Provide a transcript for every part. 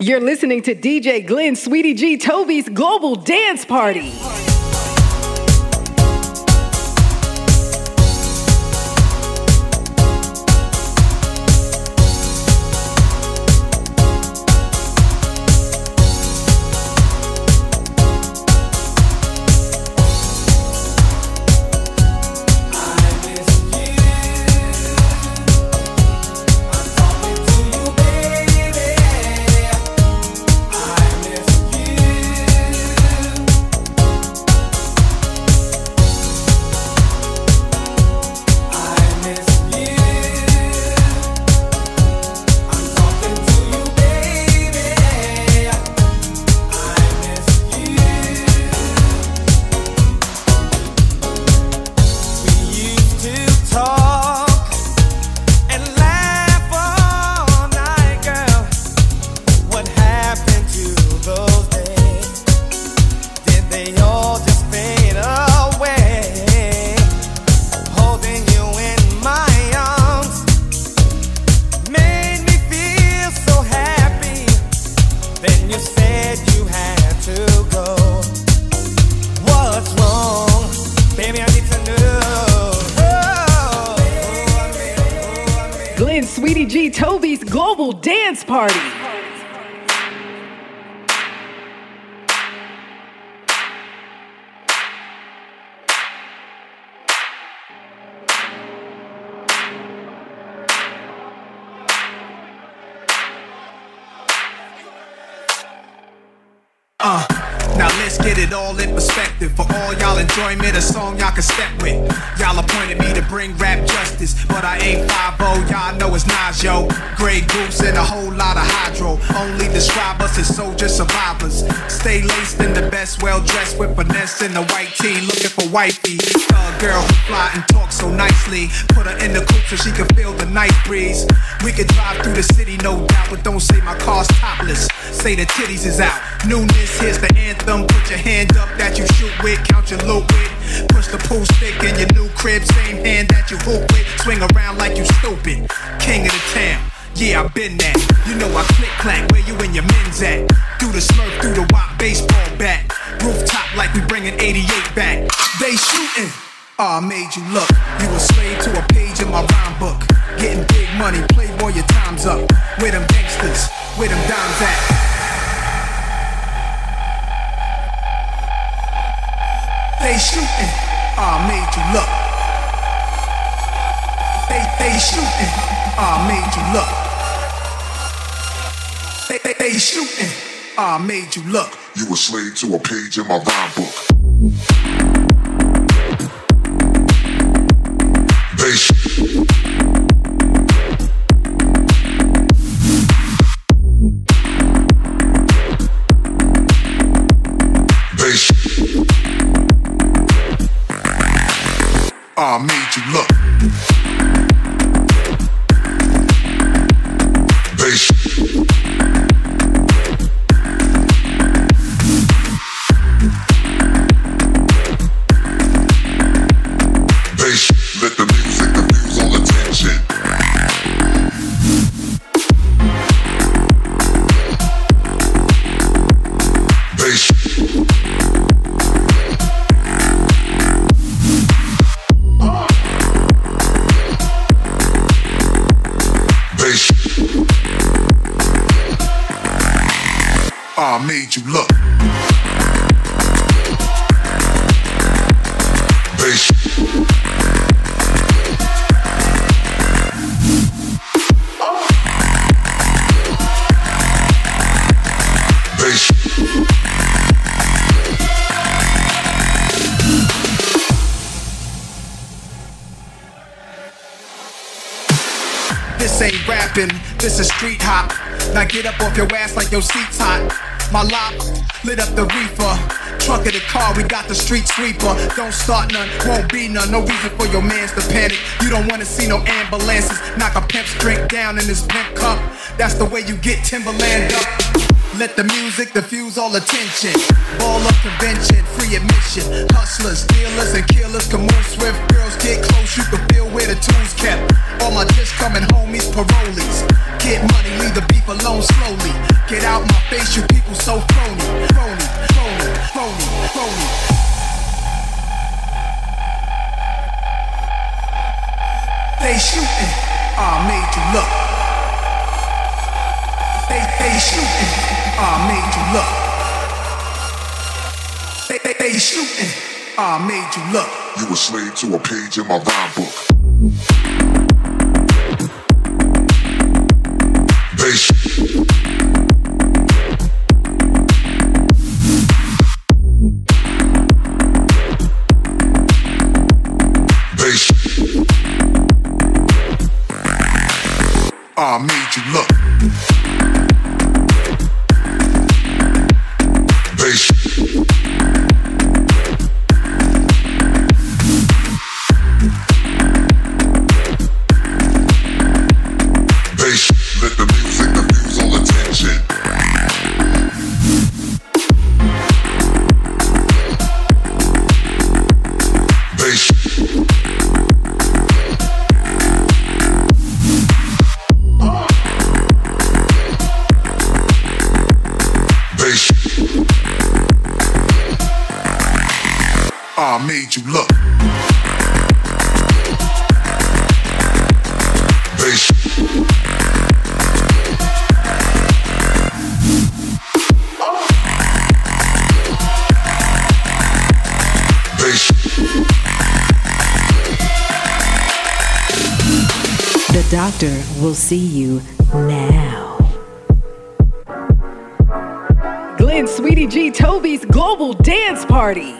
You're listening to DJ Glenn Sweety G Toby's Global Dance Party. In the best, well dressed with finesse in the white tee looking for wifey. A girl who fly and talk so nicely. Put her in the coupe so she can feel the night breeze. We could drive through the city, no doubt, but don't say my car's topless. Say the titties is out. Newness, here's the anthem. Put your hand up that you shoot with, count your loot with. Push the pool stick in your new crib, same hand that you hoop with. Swing around like you stupid. King of the town. Yeah, I've been that. You know I click clack, where you and your men's at? Through the smurf, through the wop, baseball bat. Rooftop like we bringing 88 back. They shooting. Ah, I made you look. You a slave to a page in my rhyme book. Getting big money, playboy, your time's up. Where them gangsters, where them dimes at? They shooting. I made you look. They, they shooting. I made you look. They, they, they shooting. I made you look. You a slave to a page in my rhyme book. They sh- I made you look. Street hop. Now get up off your ass like your seat's hot. My lock lit up the reefer. Trunk of the car, we got the street sweeper. Don't start none, won't be none. No reason for your mans to panic. You don't wanna see no ambulances. Knock a pimp's drink down in his pimp cup. That's the way you get Timberland up. Let the music diffuse all attention. Ball up convention, free admission. Hustlers, dealers, and killers come on swift. Girls get close, you can feel where the tools kept. All my just coming homies, parolees. Get money, leave the beef alone slowly. Get out my face, you people so phony, phony, phony, phony, phony. They shooting, I made you look. They they shooting, I made you look. They they, they shooting, I made you look. You a slave to a page in my rhyme book. They sh- They sh- I made you look. Doctor will see you now. Glenn Sweety G Toby's Global Dance Party.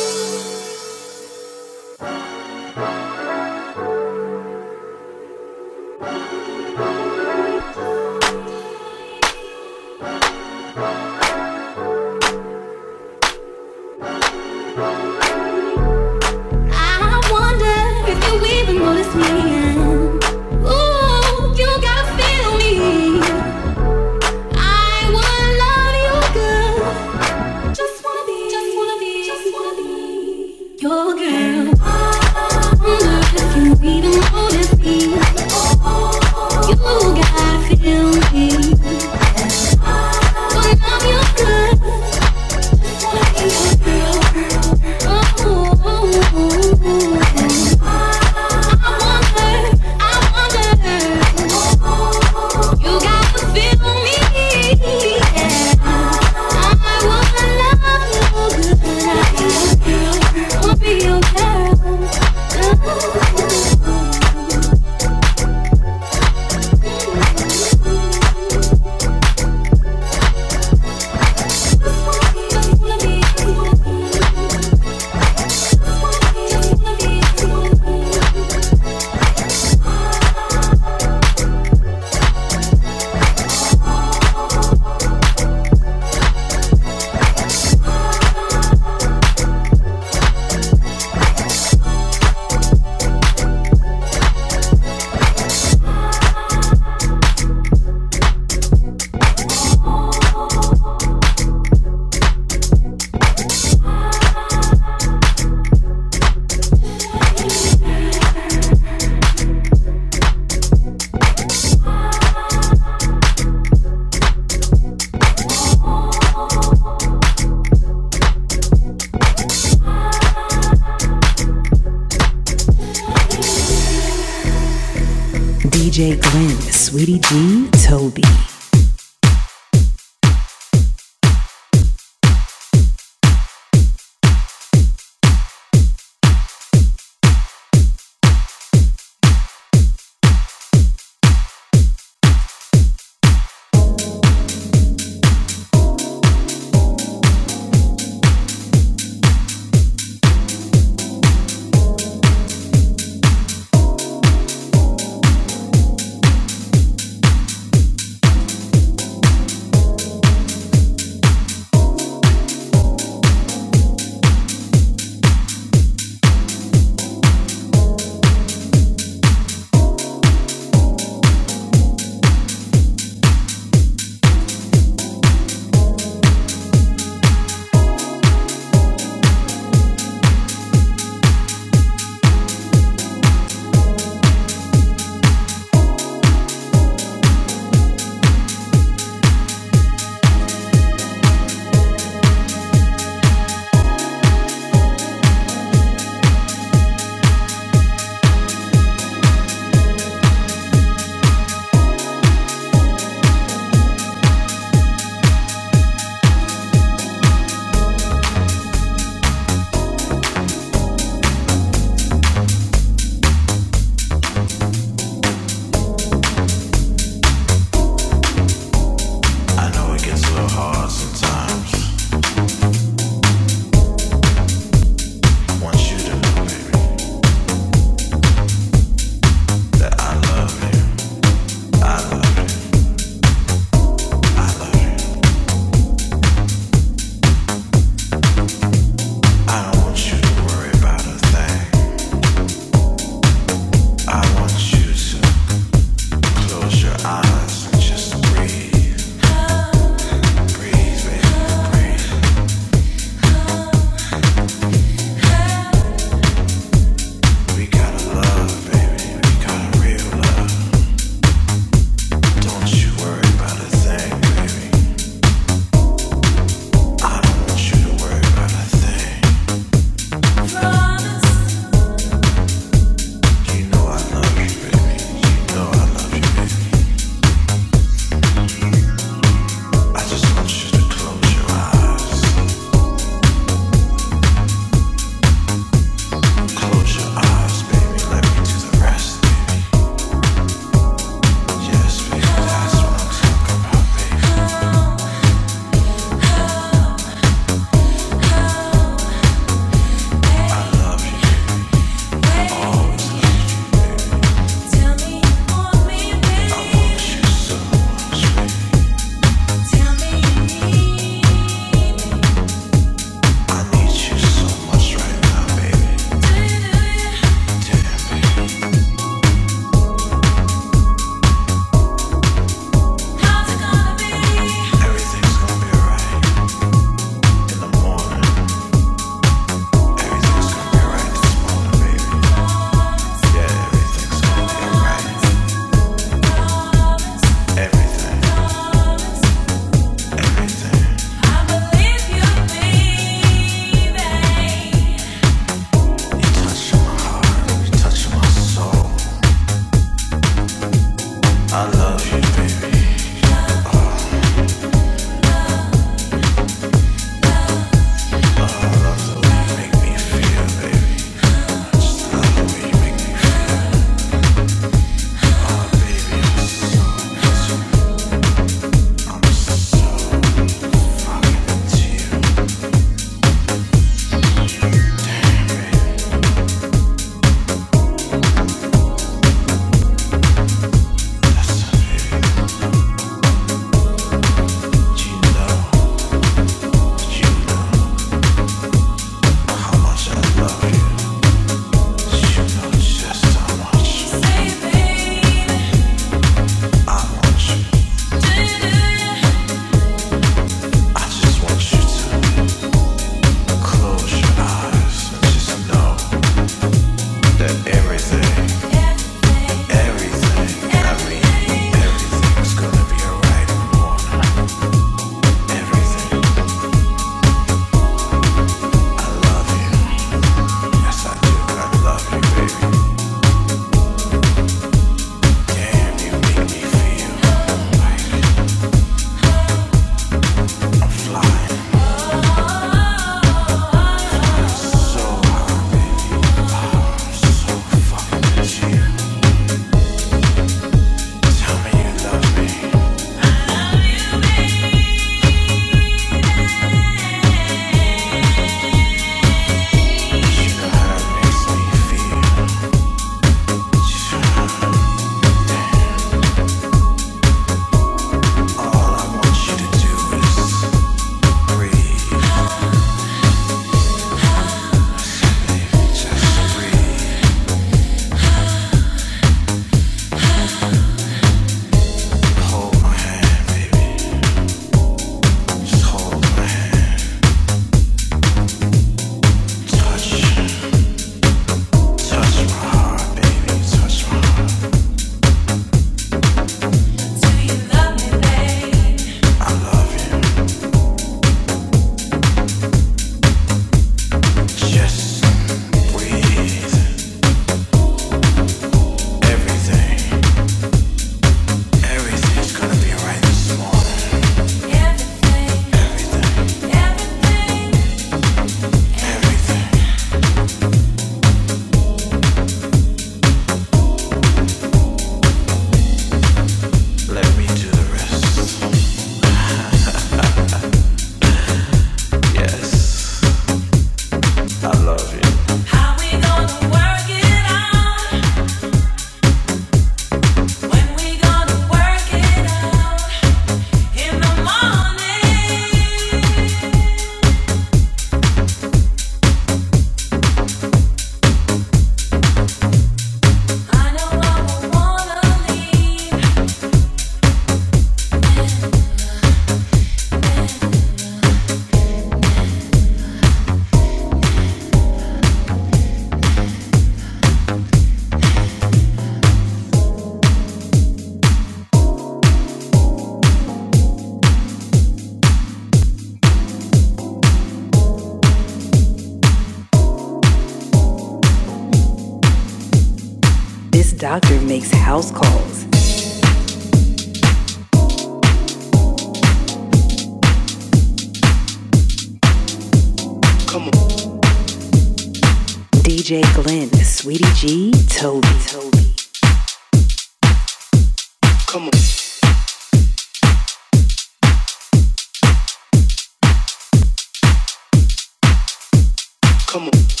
Come on.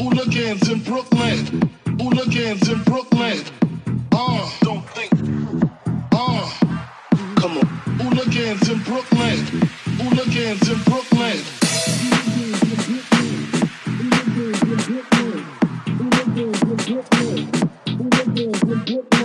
Hooligans in Brooklyn. Hooligans in Brooklyn. Uh, don't think. Uh, come on. Hooligans in Brooklyn. Hooligans in Brooklyn. Hooligans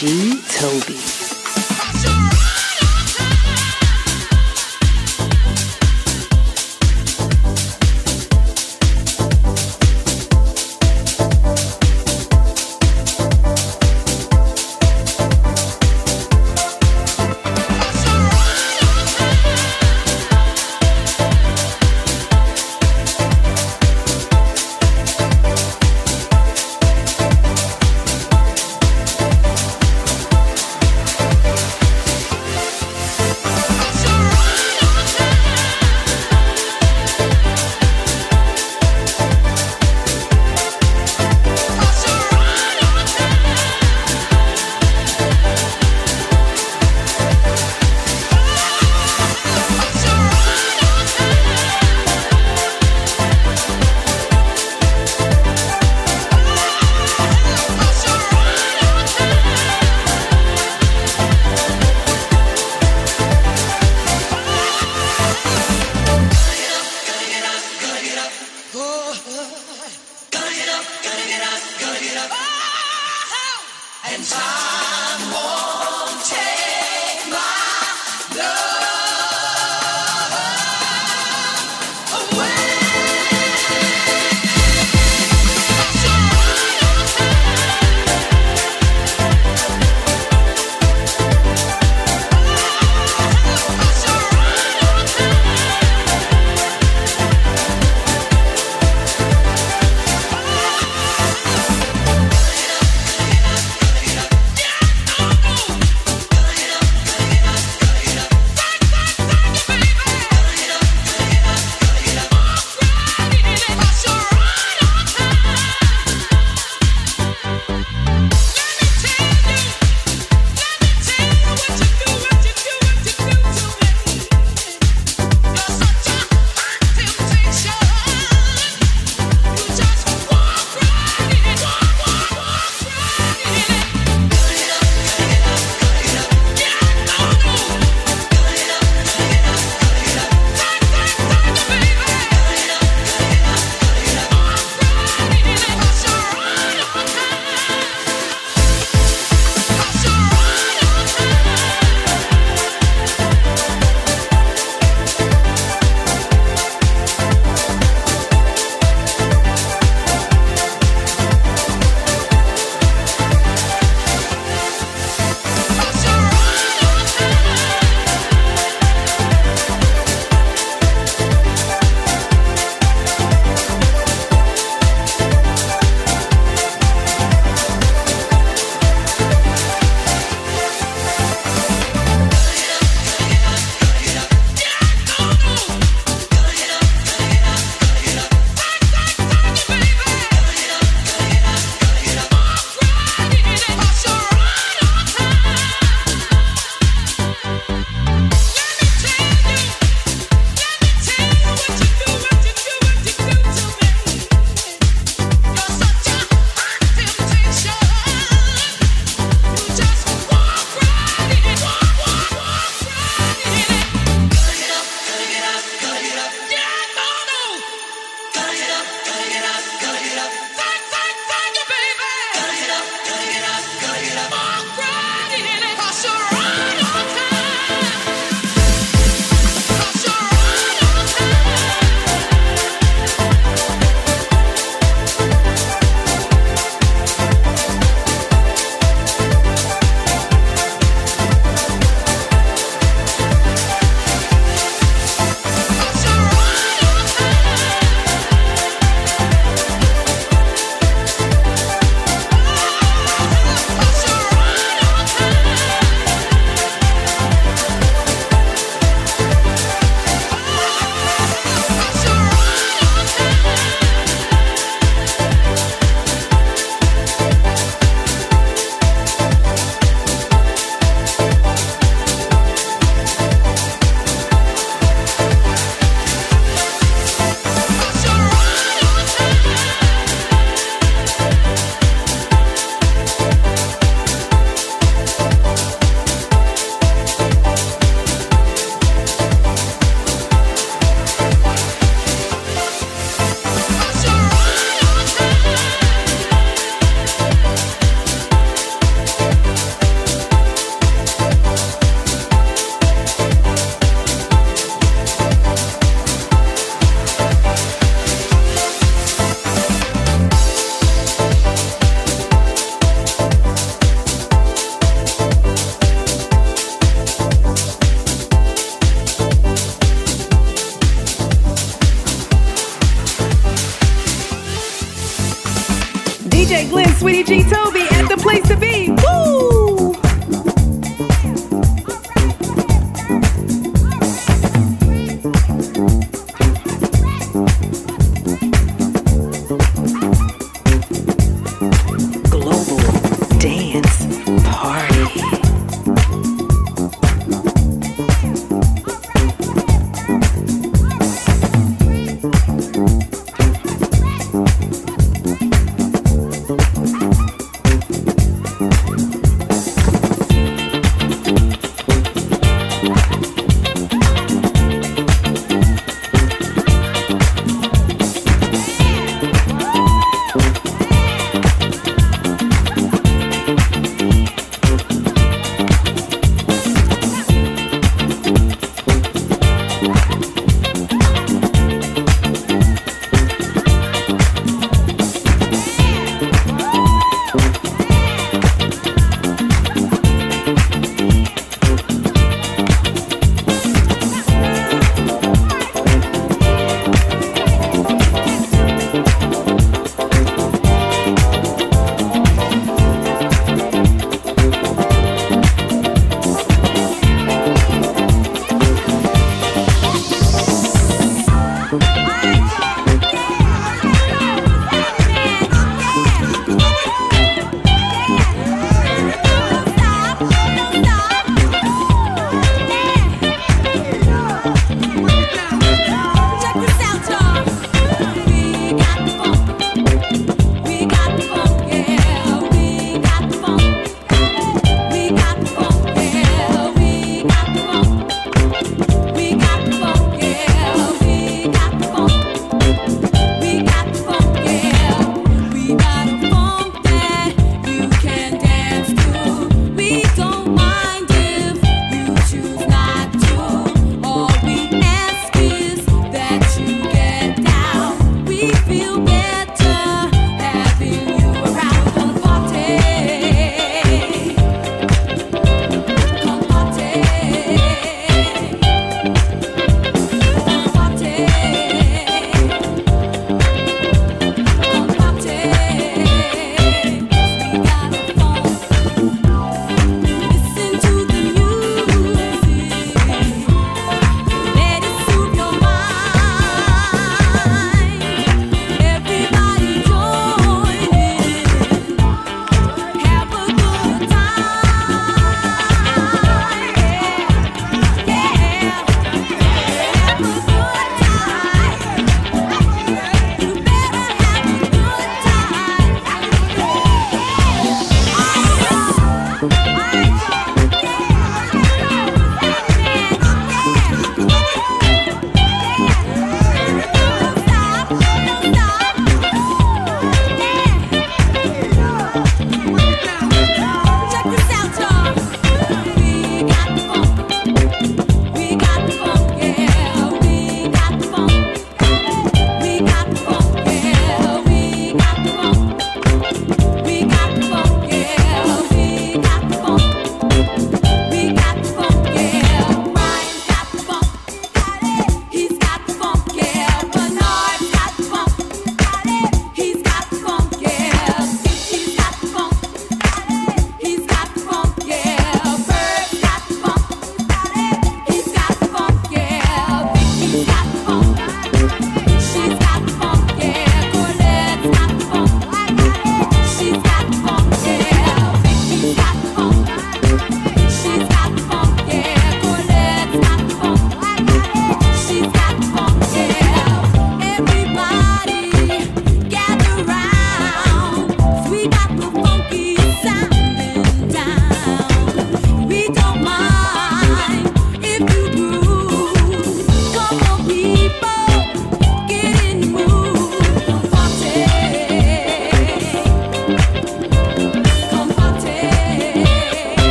G. Toby.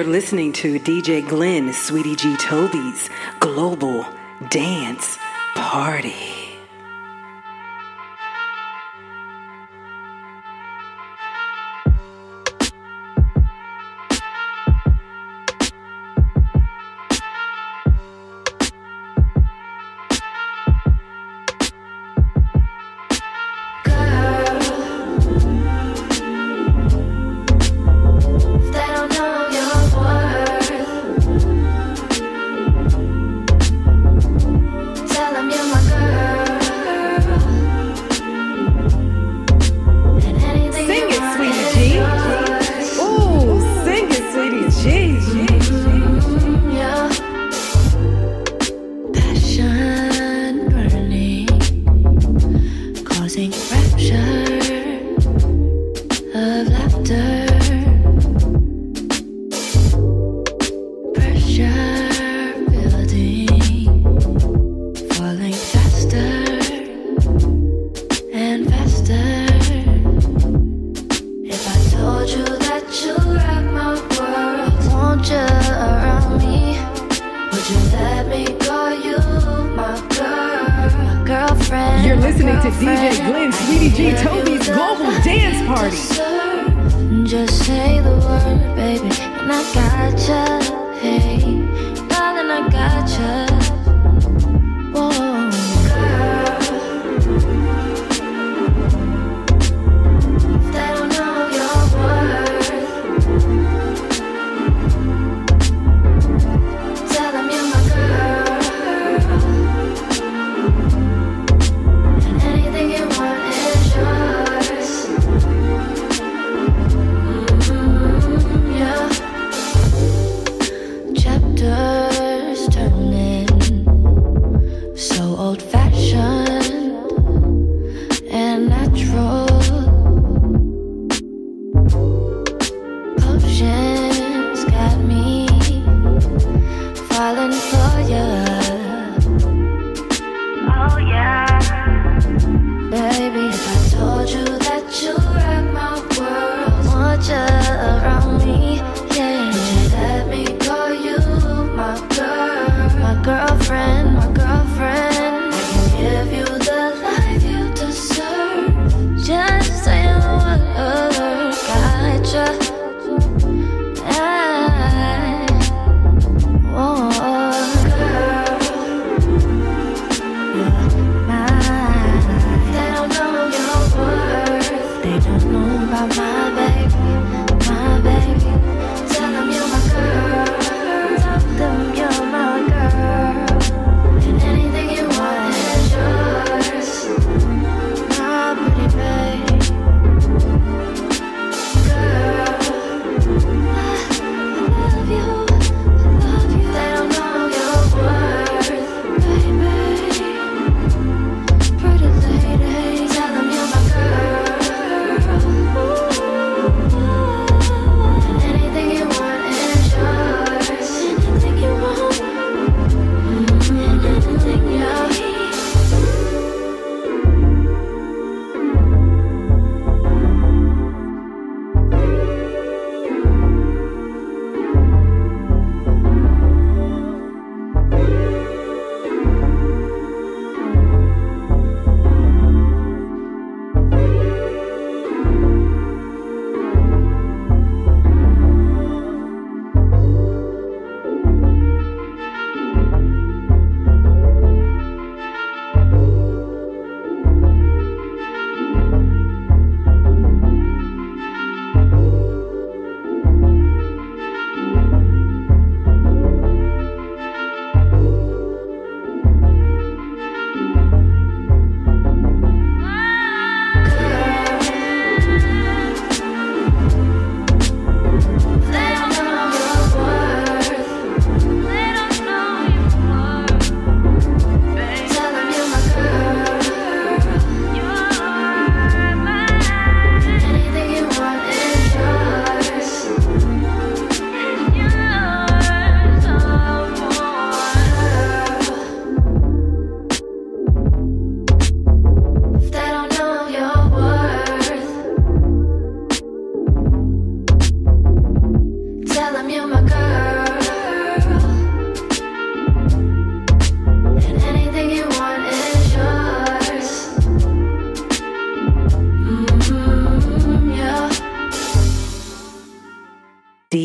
You're listening to DJ Glenn Sweety G Toby's Global Dance Party.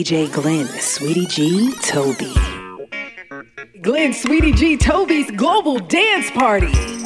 DJ Glenn, Sweety G, Toby. Glenn, Sweety G, Toby's Global Dance Party.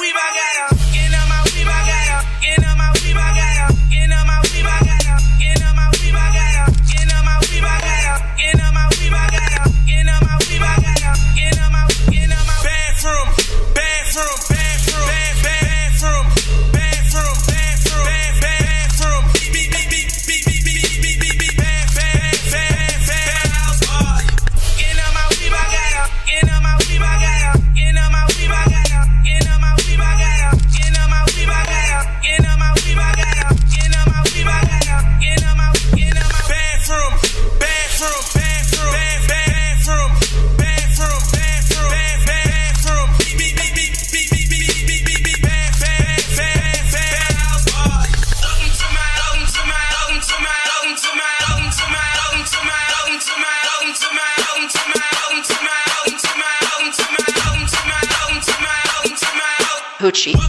we back at Hoochie.